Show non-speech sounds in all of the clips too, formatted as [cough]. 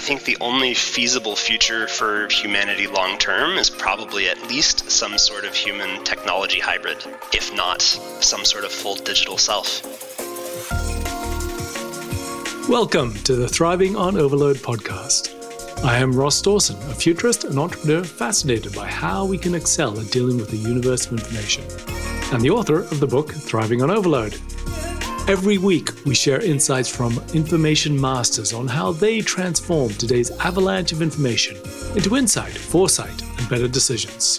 I think the only feasible future for humanity long term is probably at least some sort of human technology hybrid, if not some sort of full digital self. Welcome to the Thriving on Overload podcast. I am Ross Dawson, a futurist and entrepreneur fascinated by how we can excel at dealing with the universe of information, and the author of the book Thriving on Overload. Every week, we share insights from information masters on how they transform today's avalanche of information into insight, foresight, and better decisions.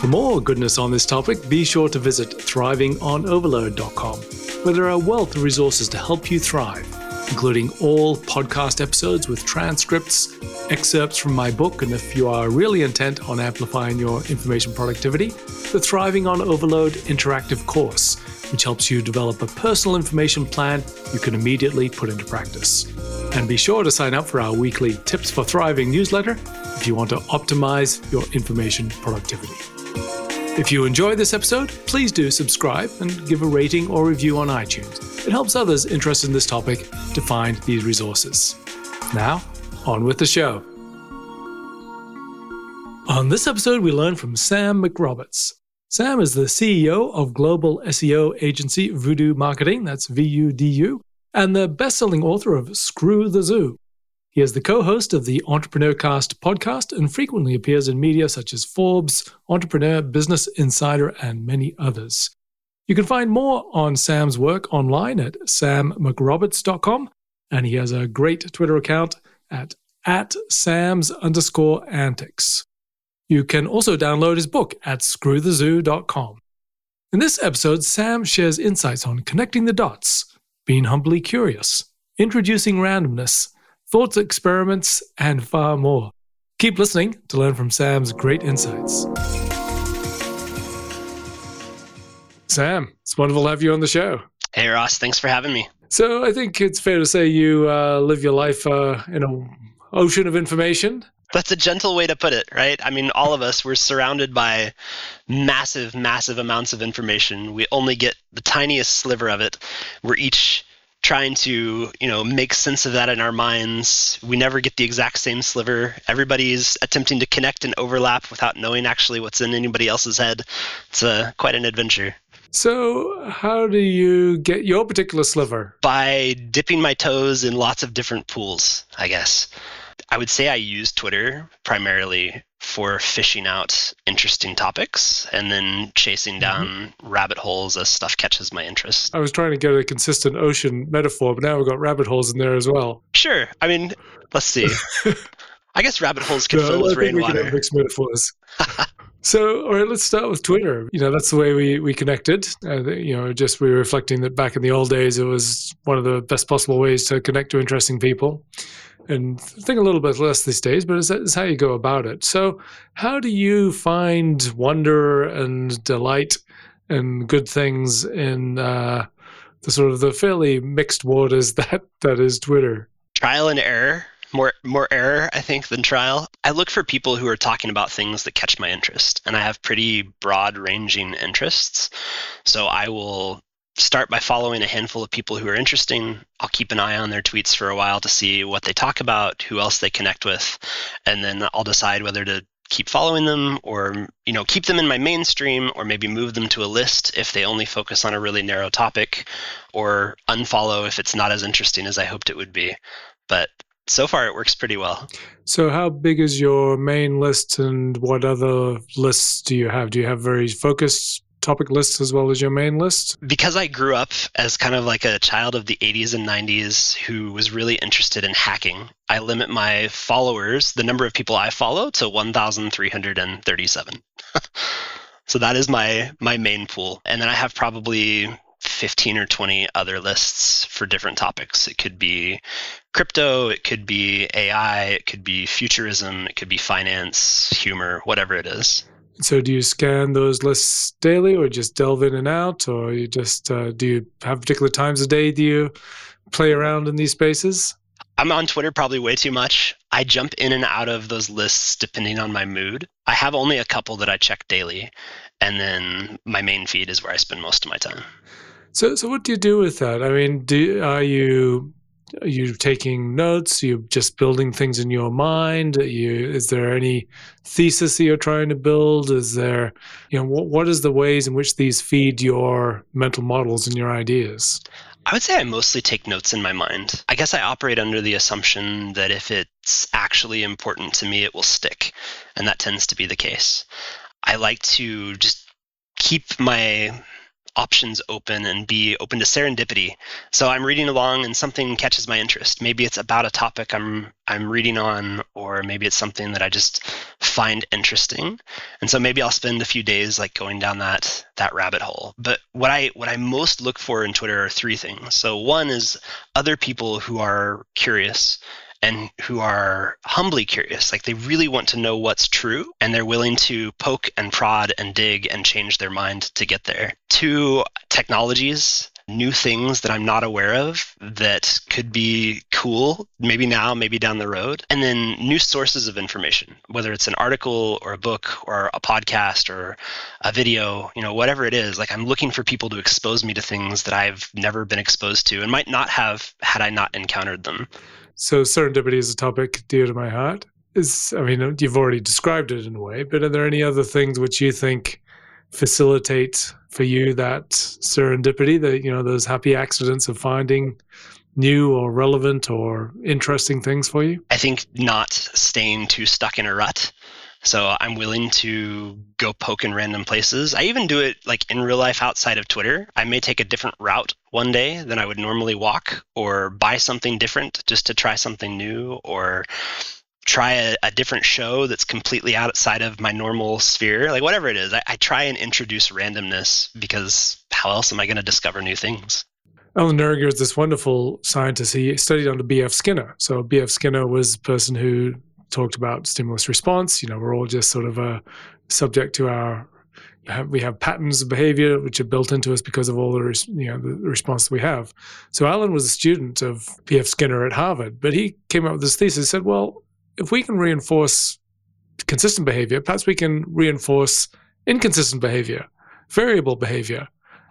For more goodness on this topic, be sure to visit thrivingonoverload.com, where there are a wealth of resources to help you thrive, including all podcast episodes with transcripts, excerpts from my book, and if you are really intent on amplifying your information productivity, the Thriving on Overload interactive course which helps you develop a personal information plan you can immediately put into practice. And be sure to sign up for our weekly Tips for Thriving newsletter if you want to optimize your information productivity. If you enjoyed this episode, please do subscribe and give a rating or review on iTunes. It helps others interested in this topic to find these resources. Now, on with the show. On this episode, we learn from Sam McRoberts, Sam is the CEO of global SEO agency Vudu Marketing, that's V U D U, and the best selling author of Screw the Zoo. He is the co host of the Entrepreneur Cast podcast and frequently appears in media such as Forbes, Entrepreneur, Business Insider, and many others. You can find more on Sam's work online at sammcroberts.com, and he has a great Twitter account at, at sams underscore antics. You can also download his book at screwthezoo.com. In this episode, Sam shares insights on connecting the dots, being humbly curious, introducing randomness, thoughts experiments, and far more. Keep listening to learn from Sam's great insights. Sam, it's wonderful to have you on the show. Hey, Ross, thanks for having me. So, I think it's fair to say you uh, live your life uh, in an ocean of information. That's a gentle way to put it, right? I mean, all of us, we're surrounded by massive, massive amounts of information. We only get the tiniest sliver of it. We're each trying to, you know, make sense of that in our minds. We never get the exact same sliver. Everybody's attempting to connect and overlap without knowing actually what's in anybody else's head. It's a, quite an adventure. So, how do you get your particular sliver? By dipping my toes in lots of different pools, I guess. I would say I use Twitter primarily for fishing out interesting topics and then chasing mm-hmm. down mm-hmm. rabbit holes as stuff catches my interest. I was trying to get a consistent ocean metaphor, but now we've got rabbit holes in there as well. Sure. I mean, let's see. [laughs] I guess rabbit holes can no, fill with rainwater. Mixed metaphors. [laughs] So, all right, let's start with Twitter. You know, that's the way we, we connected. Uh, you know, just we were reflecting that back in the old days, it was one of the best possible ways to connect to interesting people and think a little bit less these days, but it's, it's how you go about it. So, how do you find wonder and delight and good things in uh, the sort of the fairly mixed waters [laughs] that that is Twitter? Trial and error. More, more error, I think, than trial. I look for people who are talking about things that catch my interest, and I have pretty broad ranging interests. So I will start by following a handful of people who are interesting. I'll keep an eye on their tweets for a while to see what they talk about, who else they connect with, and then I'll decide whether to keep following them or you know keep them in my mainstream or maybe move them to a list if they only focus on a really narrow topic or unfollow if it's not as interesting as I hoped it would be. But so far it works pretty well. So how big is your main list and what other lists do you have? Do you have very focused topic lists as well as your main list? Because I grew up as kind of like a child of the 80s and 90s who was really interested in hacking, I limit my followers, the number of people I follow, to 1,337. [laughs] so that is my my main pool, and then I have probably 15 or 20 other lists for different topics. It could be crypto, it could be AI, it could be futurism, it could be finance, humor, whatever it is. So, do you scan those lists daily, or just delve in and out, or you just uh, do you have particular times of day? Do you play around in these spaces? I'm on Twitter probably way too much. I jump in and out of those lists depending on my mood. I have only a couple that I check daily, and then my main feed is where I spend most of my time. So, so what do you do with that? I mean, do are you you taking notes? You're you just building things in your mind? You, is there any thesis that you're trying to build? Is there, you know, what, what is the ways in which these feed your mental models and your ideas? I would say I mostly take notes in my mind. I guess I operate under the assumption that if it's actually important to me, it will stick. And that tends to be the case. I like to just keep my options open and be open to serendipity. So I'm reading along and something catches my interest. Maybe it's about a topic I'm I'm reading on or maybe it's something that I just find interesting. And so maybe I'll spend a few days like going down that that rabbit hole. But what I what I most look for in Twitter are three things. So one is other people who are curious and who are humbly curious. Like they really want to know what's true and they're willing to poke and prod and dig and change their mind to get there. Two, technologies, new things that I'm not aware of that could be cool, maybe now, maybe down the road. And then new sources of information, whether it's an article or a book or a podcast or a video, you know, whatever it is. Like I'm looking for people to expose me to things that I've never been exposed to and might not have had I not encountered them. So serendipity is a topic dear to my heart. Is I mean, you've already described it in a way, but are there any other things which you think facilitate for you that serendipity, that you know, those happy accidents of finding new or relevant or interesting things for you? I think not staying too stuck in a rut. So I'm willing to go poke in random places. I even do it like in real life outside of Twitter. I may take a different route one day than I would normally walk or buy something different just to try something new or try a, a different show that's completely outside of my normal sphere. Like whatever it is, I, I try and introduce randomness because how else am I going to discover new things? Allen Neuringer is this wonderful scientist. He studied under B.F. Skinner. So B.F. Skinner was a person who talked about stimulus response. You know, we're all just sort of uh, subject to our we have patterns of behavior which are built into us because of all the you know the response that we have. So Allen was a student of B.F. Skinner at Harvard, but he came up with this thesis. Said, well, if we can reinforce consistent behavior, perhaps we can reinforce inconsistent behavior, variable behavior.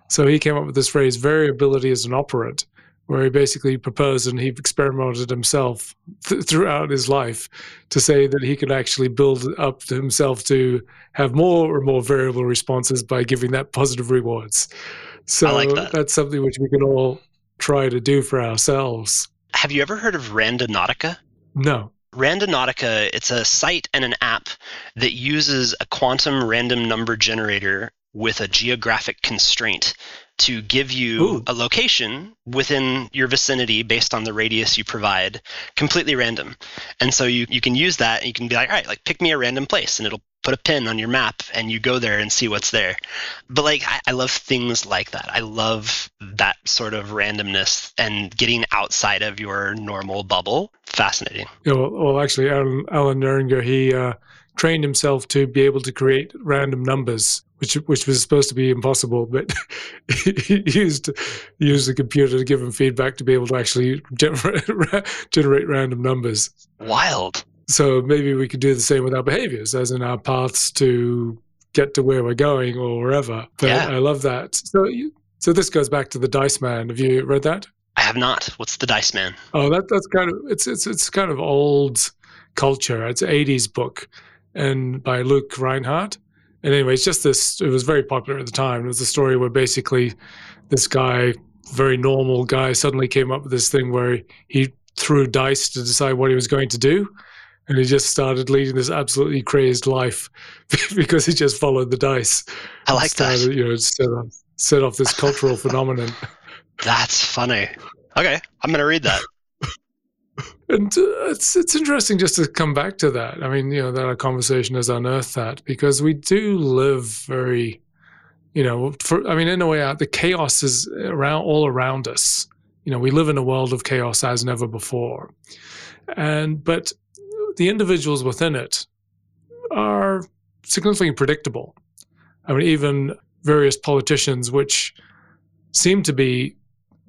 So he came up with this phrase, variability as an operant, where he basically proposed and he experimented himself th- throughout his life to say that he could actually build up himself to have more and more variable responses by giving that positive rewards. So like that. that's something which we can all try to do for ourselves. Have you ever heard of Randonautica? No. Randonautica, it's a site and an app that uses a quantum random number generator with a geographic constraint to give you Ooh. a location within your vicinity based on the radius you provide, completely random. And so you, you can use that and you can be like, all right, like pick me a random place and it'll put a pin on your map and you go there and see what's there. But like I, I love things like that. I love that sort of randomness and getting outside of your normal bubble. Fascinating. Yeah, well, well actually, Allen, Allen he uh, trained himself to be able to create random numbers which which was supposed to be impossible, but [laughs] he used used the computer to give him feedback to be able to actually generate, [laughs] generate random numbers. Wild. So maybe we could do the same with our behaviors, as in our paths to get to where we're going or wherever. But yeah. I love that. So so this goes back to the Dice Man. Have you read that? I have not. What's the Dice Man? Oh, that that's kind of it's it's it's kind of old culture. It's an '80s book, and by Luke Rhinehart. and anyway, it's just this. It was very popular at the time. It was a story where basically this guy, very normal guy, suddenly came up with this thing where he threw dice to decide what he was going to do, and he just started leading this absolutely crazed life [laughs] because he just followed the dice. I like started, that. You know, set off, set off this cultural phenomenon. That's funny. Okay, I'm gonna read that and uh, it's it's interesting just to come back to that. I mean, you know, that our conversation has unearthed that because we do live very, you know, for I mean, in a way, uh, the chaos is around all around us. You know, we live in a world of chaos as never before, and but the individuals within it are significantly predictable. I mean, even various politicians, which seem to be,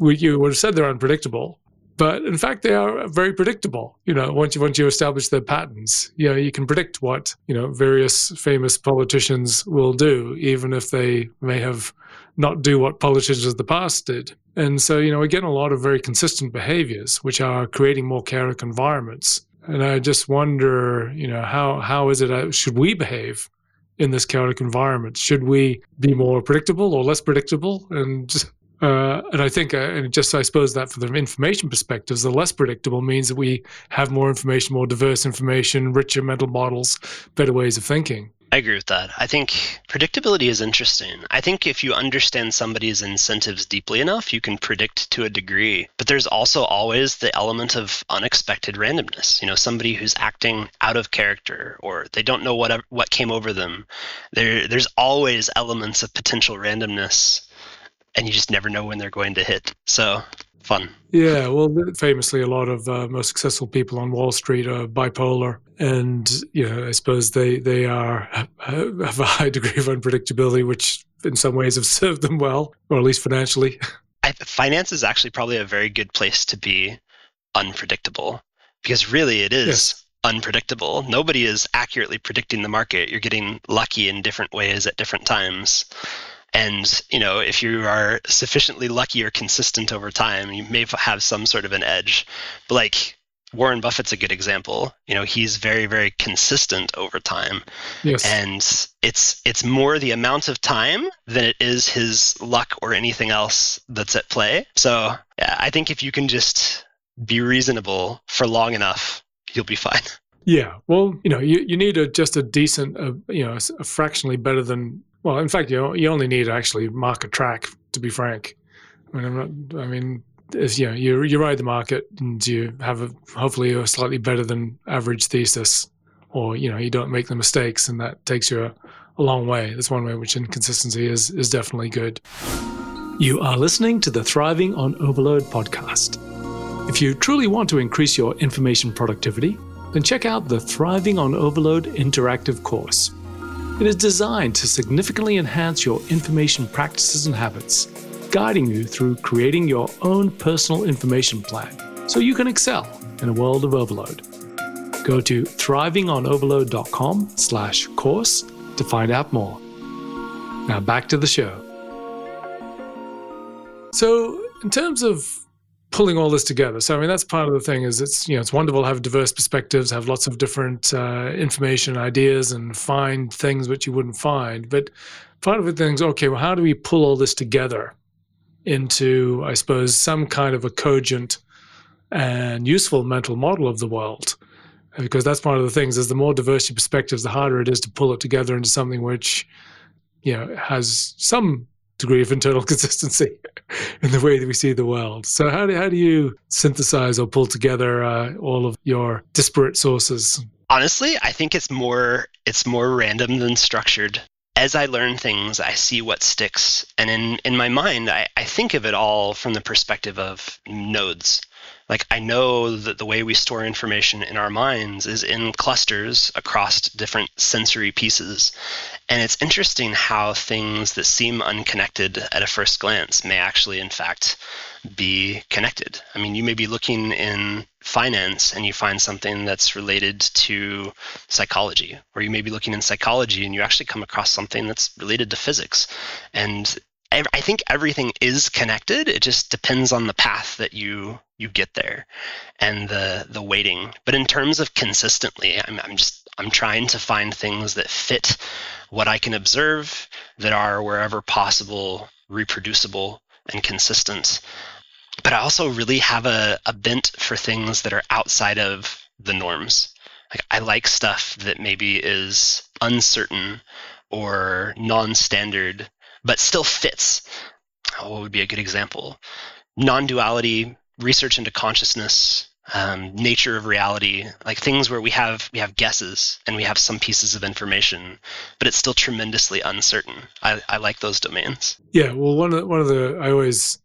you would have said they're unpredictable, but in fact they are very predictable you know once you once you establish their patterns you know you can predict what you know various famous politicians will do even if they may have not do what politicians of the past did. And so, you know, getting a lot of very consistent behaviors, which are creating more chaotic environments. And I just wonder, you know, how how is it? Uh, should we behave in this chaotic environment? Should we be more predictable or less predictable? And uh, and I think, uh, and just I suppose that for the information perspectives, the less predictable means that we have more information, more diverse information, richer mental models, better ways of thinking. I agree with that. I think predictability is interesting. I think if you understand somebody's incentives deeply enough, you can predict to a degree. But there's also always the element of unexpected randomness. You know, somebody who's acting out of character or they don't know what what came over them. There there's always elements of potential randomness and you just never know when they're going to hit. So fun. Yeah, well, famously, a lot of uh, most successful people on Wall Street are bipolar, and you know, I suppose they they are [laughs] have a high degree of unpredictability, which in some ways have [laughs] served them well, or at least financially. I, finance is actually probably a very good place to be unpredictable because really it is. Yes unpredictable. Nobody is accurately predicting the market. You're getting lucky in different ways at different times. And you know, if you are sufficiently lucky or consistent over time, you may have some sort of an edge. But like Warren Buffett's a good example. You know, he's very, very consistent over time. Yes. And it's it's more the amount of time than it is his luck or anything else that's at play. So yeah, I think if you can just be reasonable for long enough, you'll be fine. Yeah. Well, you know, you, you need a just a decent, uh, you know, a fractionally better than well, in fact, you you only need to actually market track to be frank. I mean, I'm not. I mean, if you know, you you ride the market and you have a hopefully a slightly better than average thesis, or you know, you don't make the mistakes, and that takes you a, a long way. That's one way which inconsistency is is definitely good. You are listening to the Thriving on Overload podcast. If you truly want to increase your information productivity, then check out the Thriving on Overload interactive course. It is designed to significantly enhance your information practices and habits, guiding you through creating your own personal information plan so you can excel in a world of overload. Go to thrivingonoverload.com slash course to find out more. Now back to the show. So, in terms of pulling all this together. So I mean, that's part of the thing. Is it's you know it's wonderful to have diverse perspectives, have lots of different uh, information, ideas, and find things which you wouldn't find. But part of the thing is okay. Well, how do we pull all this together into, I suppose, some kind of a cogent and useful mental model of the world? Because that's one of the things. Is the more diverse your perspectives, the harder it is to pull it together into something which you know has some degree of internal [laughs] consistency in the way that we see the world. So, how do, how do you synthesize or pull together uh, all of your disparate sources? Honestly, I think it's more it's more random than structured. As I learn things, I see what sticks, and in in my mind, I, I think of it all from the perspective of nodes like I know that the way we store information in our minds is in clusters across different sensory pieces. And it's interesting how things that seem unconnected at a first glance may actually, in fact, be connected. I mean, you may be looking in finance and you find something that's related to psychology, or you may be looking in psychology and you actually come across something that's related to physics. And I think everything is connected. It just depends on the path that you you get there and the the weighting. But in terms of consistently, I'm, I'm just I'm trying to find things that fit what I can observe that are wherever possible reproducible and consistent. But I also really have a, a bent for things that are outside of the norms. Like I like stuff that maybe is uncertain or non-standard but still fits. Oh, what would be a good example? Non duality, research into consciousness, um, nature of reality, like things where we have we have guesses and we have some pieces of information, but it's still tremendously uncertain. I, I like those domains. Yeah, well, one of the, one of the I always,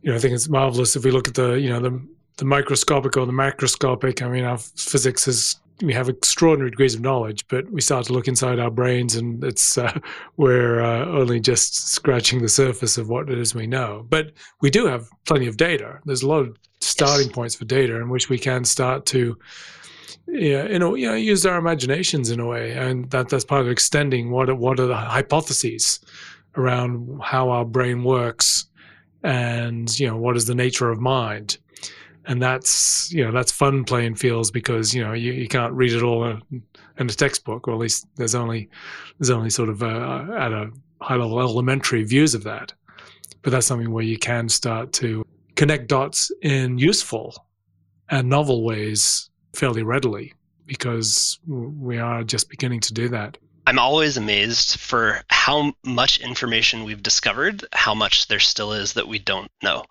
you know, I think it's marvelous if we look at the you know the the microscopic or the macroscopic. I mean, our physics is we have extraordinary degrees of knowledge, but we start to look inside our brains, and it's uh, [laughs] we're uh, only just scratching the surface of what it is we know. But we do have plenty of data. There's a lot of starting yes. points for data in which we can start to, yeah, you know, you know, use our imaginations in a way, and that that's part of extending what are, what are the hypotheses around how our brain works and you know what is the nature of mind and that's you know that's fun playing fields because you know you, you can't read it all in a textbook or at least there's only there's only sort of uh, at a high level elementary views of that but that's something where you can start to connect dots in useful and novel ways fairly readily because we are just beginning to do that I'm always amazed for how much information we've discovered, how much there still is that we don't know.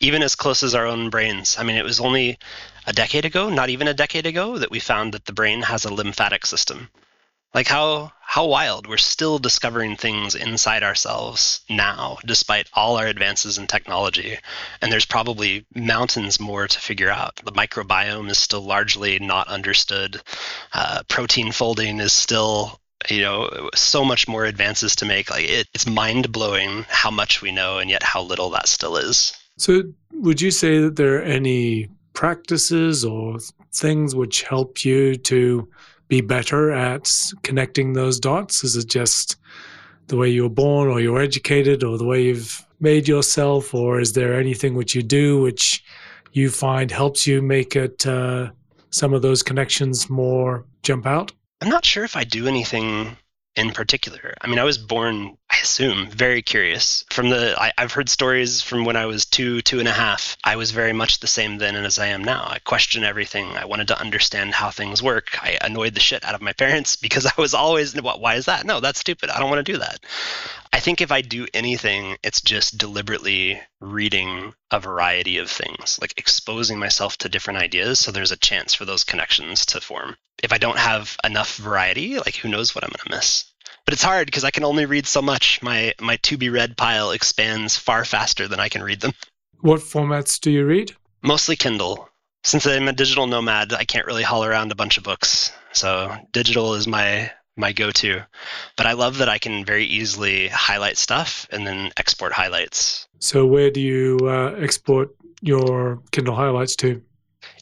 Even as close as our own brains. I mean, it was only a decade ago, not even a decade ago, that we found that the brain has a lymphatic system. Like how how wild. We're still discovering things inside ourselves now, despite all our advances in technology. And there's probably mountains more to figure out. The microbiome is still largely not understood. Uh, protein folding is still you know so much more advances to make like it, it's mind blowing how much we know and yet how little that still is so would you say that there are any practices or things which help you to be better at connecting those dots is it just the way you were born or you're educated or the way you've made yourself or is there anything which you do which you find helps you make it uh, some of those connections more jump out I'm not sure if I do anything in particular. I mean, I was born, I assume, very curious. From the, I, have heard stories from when I was two, two and a half. I was very much the same then and as I am now. I question everything. I wanted to understand how things work. I annoyed the shit out of my parents [laughs] because I was always, what, why is that? No, that's stupid. I don't want to do that. I think if I do anything, it's just deliberately reading a variety of things, like exposing myself to different ideas so there's a chance for those connections to form. If I don't have enough variety, like who knows what I'm going to miss. But it's hard because I can only read so much. My my to be read pile expands far faster than I can read them. What formats do you read? Mostly Kindle. Since I'm a digital nomad, I can't really haul around a bunch of books. So digital is my my go-to. But I love that I can very easily highlight stuff and then export highlights. So where do you uh, export your Kindle highlights to?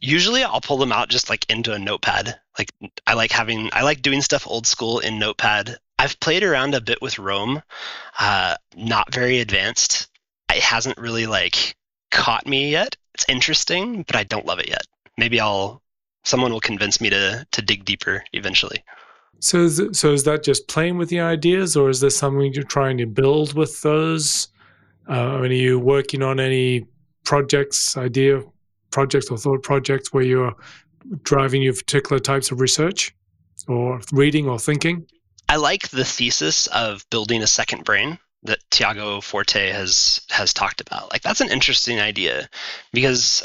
Usually I'll pull them out just like into a notepad. Like I like having I like doing stuff old school in notepad. I've played around a bit with Roam, uh, not very advanced. It hasn't really like caught me yet. It's interesting, but I don't love it yet. Maybe I'll someone will convince me to to dig deeper eventually. So, is so is that just playing with the ideas, or is there something you're trying to build with those? Uh, I mean, are you working on any projects, idea projects, or thought projects where you're driving your particular types of research, or reading, or thinking? I like the thesis of building a second brain that Tiago Forte has has talked about. Like that's an interesting idea because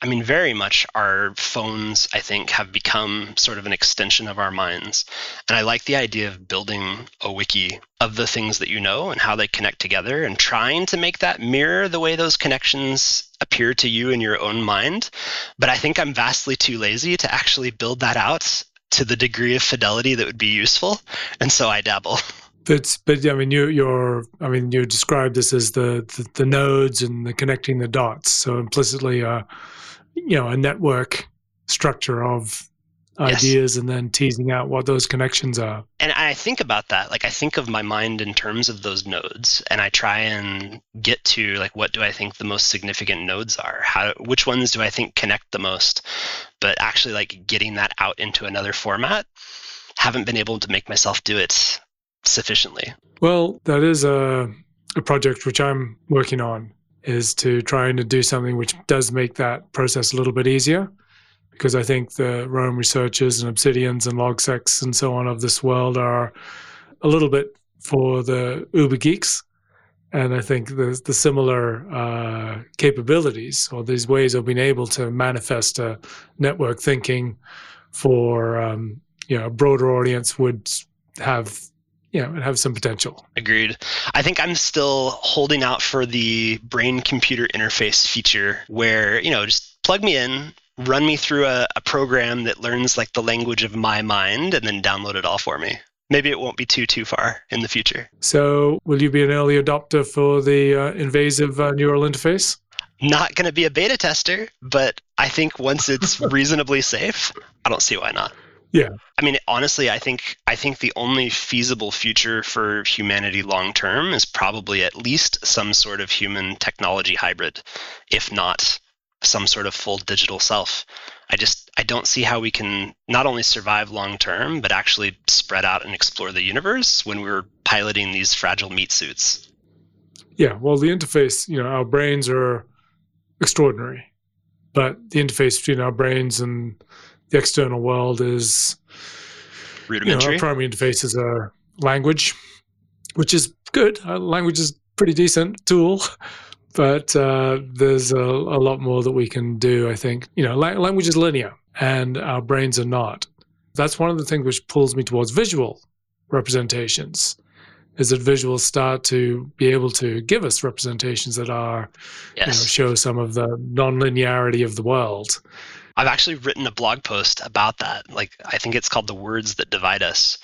I mean, very much our phones, I think, have become sort of an extension of our minds. And I like the idea of building a wiki of the things that you know and how they connect together and trying to make that mirror the way those connections appear to you in your own mind. But I think I'm vastly too lazy to actually build that out to the degree of fidelity that would be useful. And so I dabble. But, but I mean, you, you're, I mean, you described this as the, the, the nodes and the connecting the dots. So implicitly, uh, you know a network structure of ideas and then teasing out what those connections are. And I think about that. Like I think of my mind in terms of those nodes and I try and get to like what do I think the most significant nodes are? How which ones do I think connect the most? But actually like getting that out into another format, haven't been able to make myself do it sufficiently. Well, that is a a project which I'm working on is to trying to do something which does make that process a little bit easier. Because I think the Roam researchers and Obsidians and Logseqs and so on of this world are a little bit for the uber geeks. And I think the, the similar uh, capabilities or these ways of being able to manifest a network thinking for um, you know a broader audience would have you know, have some potential. Agreed. I think I'm still holding out for the brain computer interface feature where, you know, just plug me in, run me through a, a, program that learns like the language of my mind and then download it all for me. Maybe it won't be too, too far in the future. So, will you be an early adopter for the uh, invasive uh, neural interface? Not going to be a beta tester, but I think once it's [laughs] reasonably safe, I don't see why not. Yeah. I mean, honestly, I think I think the only feasible future for humanity long term is probably at least some sort of human technology hybrid, if not some sort of full digital self. I just I don't see how we can not only survive long term, but actually spread out and explore the universe when we're piloting these fragile meat suits. Yeah, well, the interface, you know, our brains are extraordinary, but the interface between our brains and the external world is rudimentary. You know, our primary interface is a language, which is good. Uh, language is pretty decent tool, but uh, there's a, a, lot more that we can do. I think you know, la- language is linear, and our brains are not. That's one of the things which pulls me towards visual representations. Is that visuals start to be able to give us representations that are, yes. you know, show some of the non-linearity of the world. I've actually written a blog post about that. Like, I think it's called The Words That Divide Us.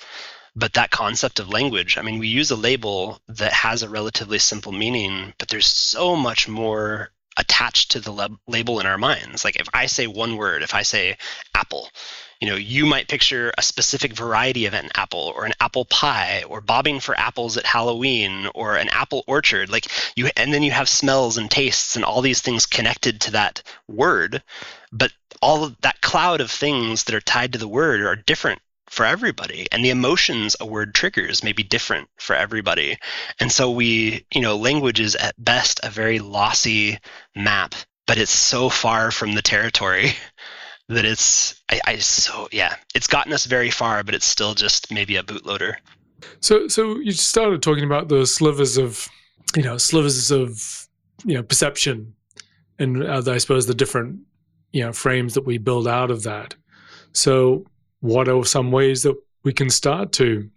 But that concept of language, I mean, we use a label that has a relatively simple meaning, but there's so much more attached to the lab- label in our minds. Like, if I say one word, if I say apple, you know you might picture a specific variety of an apple or an apple pie or bobbing for apples at halloween or an apple orchard like you and then you have smells and tastes and all these things connected to that word but all of that cloud of things that are tied to the word are different for everybody and the emotions a word triggers may be different for everybody and so we you know language is at best a very lossy map but it's so far from the territory [laughs] that it's I, I so yeah it's gotten us very far but it's still just maybe a bootloader so so you started talking about the slivers of you know slivers of you know perception and uh, i suppose the different you know frames that we build out of that. So, what are some ways that we can start to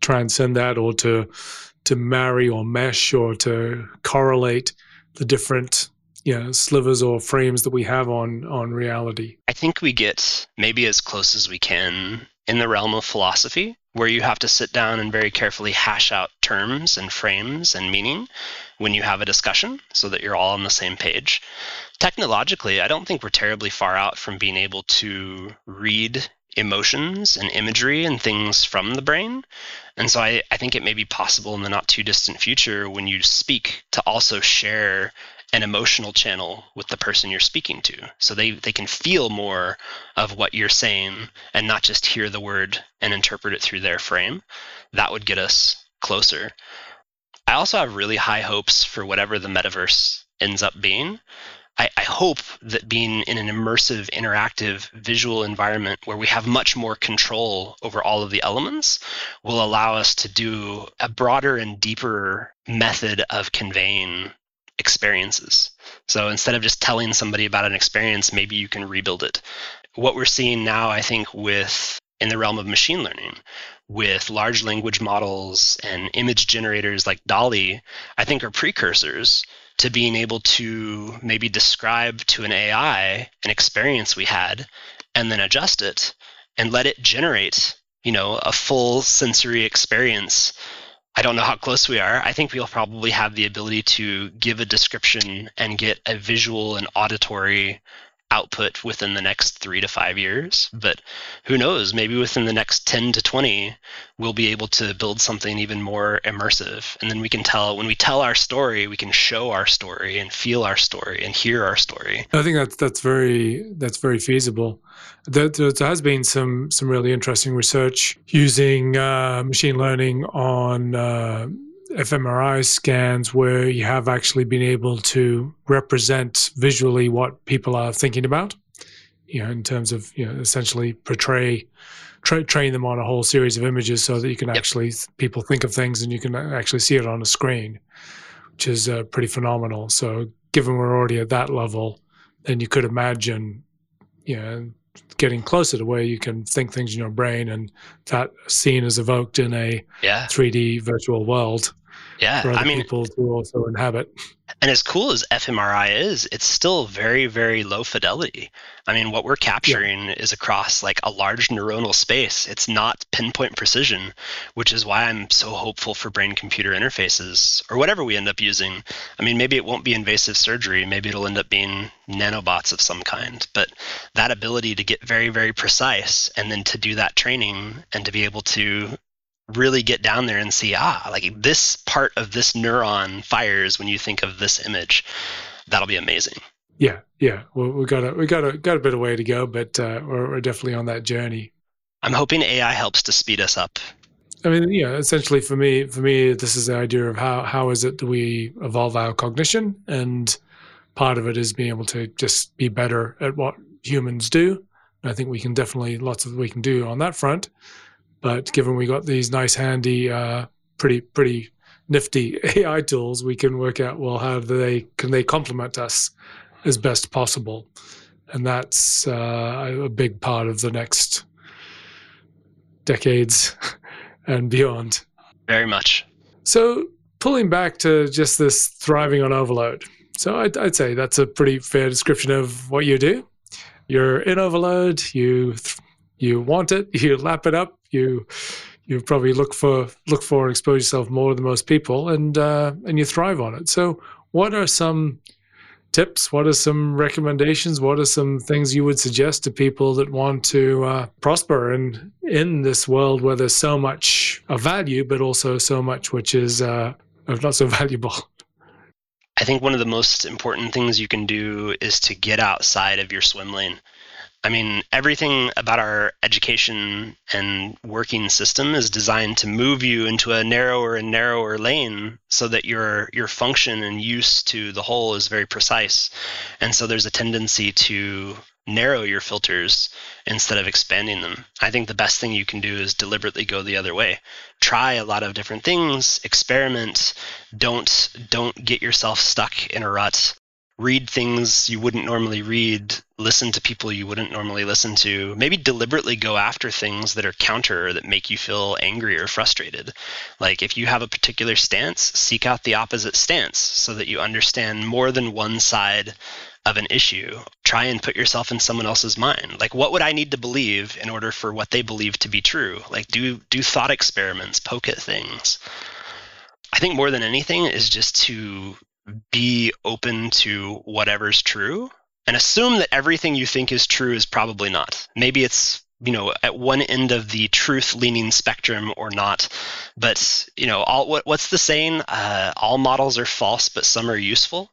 transcend that, or to to marry or mesh or to correlate the different you know slivers or frames that we have on on reality? I think we get maybe as close as we can in the realm of philosophy, where you have to sit down and very carefully hash out terms and frames and meaning when you have a discussion so that you're all on the same page technologically, I don't think we're terribly far out from being able to read emotions and imagery and things from the brain. And so I, I think it may be possible in the not too distant future when you speak to also share an emotional channel with the person you're speaking to. So they, they can feel more of what you're saying and not just hear the word and interpret it through their frame. That would get us closer. I also have really high hopes for whatever the metaverse ends up being. I, I, hope that being in an immersive, interactive visual environment where we have much more control over all of the elements will allow us to do a broader and deeper method of conveying experiences. So instead of just telling somebody about an experience, maybe you can rebuild it. What we're seeing now, I think, with in the realm of machine learning, with large language models and image generators like DALL-E, I think are precursors to being able to maybe describe to an AI an experience we had and then adjust it and let it generate, you know, a full sensory experience. I don't know how close we are. I think we'll probably have the ability to give a description and get a visual and auditory output within the next three to five years. But who knows? Maybe within the next 10 to 20, we'll be able to build something even more immersive. And then we can tell, when we tell our story, we can show our story and feel our story and hear our story. I think that's, that's very, that's very feasible. There, there has been some, some really interesting research using uh, machine learning on uh, fMRI scans where you have actually been able to represent visually what people are thinking about, you know, in terms of, you know, essentially portray, tra- train them on a whole series of images so that you can yep. actually, people think of things and you can actually see it on a screen, which is uh, pretty phenomenal. So given we're already at that level, then you could imagine, you know, getting closer to where you can think things in your brain and that scene is evoked in a yeah. 3D virtual world Yeah, for other I mean, people to also inhabit. And as cool as fMRI is, it's still very, very low fidelity. I mean, what we're capturing yeah. is across like a large neuronal space. It's not pinpoint precision, which is why I'm so hopeful for brain computer interfaces or whatever we end up using. I mean, maybe it won't be invasive surgery, maybe it'll end up being nanobots of some kind. But that ability to get very, very precise and then to do that training and to be able to really get down there and see ah like this part of this neuron fires when you think of this image. That'll be amazing. Yeah yeah. Well, we got a we got a got a bit of way to go but uh, we're, we're definitely on that journey. I'm hoping ai helps to speed us up. I mean yeah essentially for me for me this is the idea of how how is it that we evolve our cognition and part of it is being able to just be better at what humans do. I think we can definitely lots of we can do on that front but given we got these nice, handy, uh, pretty pretty nifty [laughs] AI tools, we can work out well how do they can they complement us as best possible, and that's uh, a big part of the next decades [laughs] and beyond. Very much. So pulling back to just this thriving on overload. So I'd, I'd say that's a pretty fair description of what you do. You're in overload. You th- you want it. [laughs] You lap it up you you probably look for look for and expose yourself more than most people, and uh, and you thrive on it. So, what are some tips? What are some recommendations? What are some things you would suggest to people that want to uh, prosper in in this world where there's so much of value, but also so much which is uh, not so [laughs] valuable? I think one of the most important things you can do is to get outside of your swim lane. I mean, everything about our education and working system is designed to move you into a narrower and narrower lane so that your your function and use to the whole is very precise. And so there's a tendency to narrow your filters instead of expanding them. I think the best thing you can do is deliberately go the other way. Try a lot of different things, experiment, don't don't get yourself stuck in a rut read things you wouldn't normally read, listen to people you wouldn't normally listen to, maybe deliberately go after things that are counter that make you feel angry or frustrated. Like if you have a particular stance, seek out the opposite stance so that you understand more than one side of an issue. Try and put yourself in someone else's mind. Like what would I need to believe in order for what they believe to be true? Like do do thought experiments, poke at things. I think more than anything is just to be open to whatever's true and assume that everything you think is true is probably not. Maybe it's you know at one end of the truth leaning spectrum or not. But you know all what, what's the saying? Uh, all models are false but some are useful.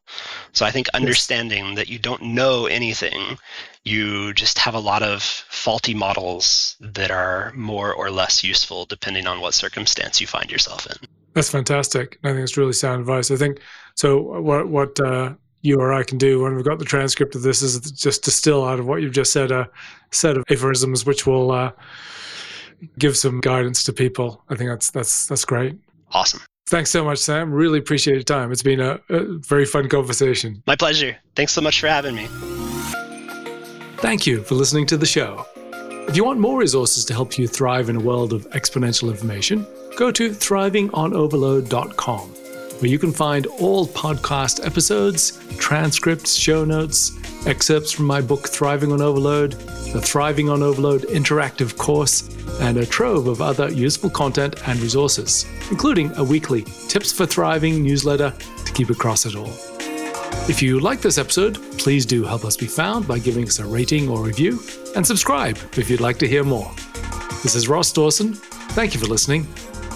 So i think understanding that you don't know anything you just have a lot of faulty models that are more or less useful depending on what circumstance you find yourself in that's fantastic. I think it's really sound advice. I think so. What what uh, you or I can do when we've got the transcript of this is just distill out of what you've just said a set of aphorisms which will uh, give some guidance to people. I think that's that's that's great. Awesome. Thanks so much, Sam. Really appreciate your time. It's been a, a very fun conversation. My pleasure. Thanks so much for having me. Thank you for listening to the show. If you want more resources to help you thrive in a world of exponential information, go to thrivingonoverload.com, where you can find all podcast episodes, transcripts, show notes, excerpts from my book Thriving on Overload, the Thriving on Overload interactive course, and a trove of other useful content and resources, including a weekly Tips for Thriving newsletter to keep across it all. If you like this episode, please do help us be found by giving us a rating or review, and subscribe if you'd like to hear more. This is Ross Dawson. Thank you for listening.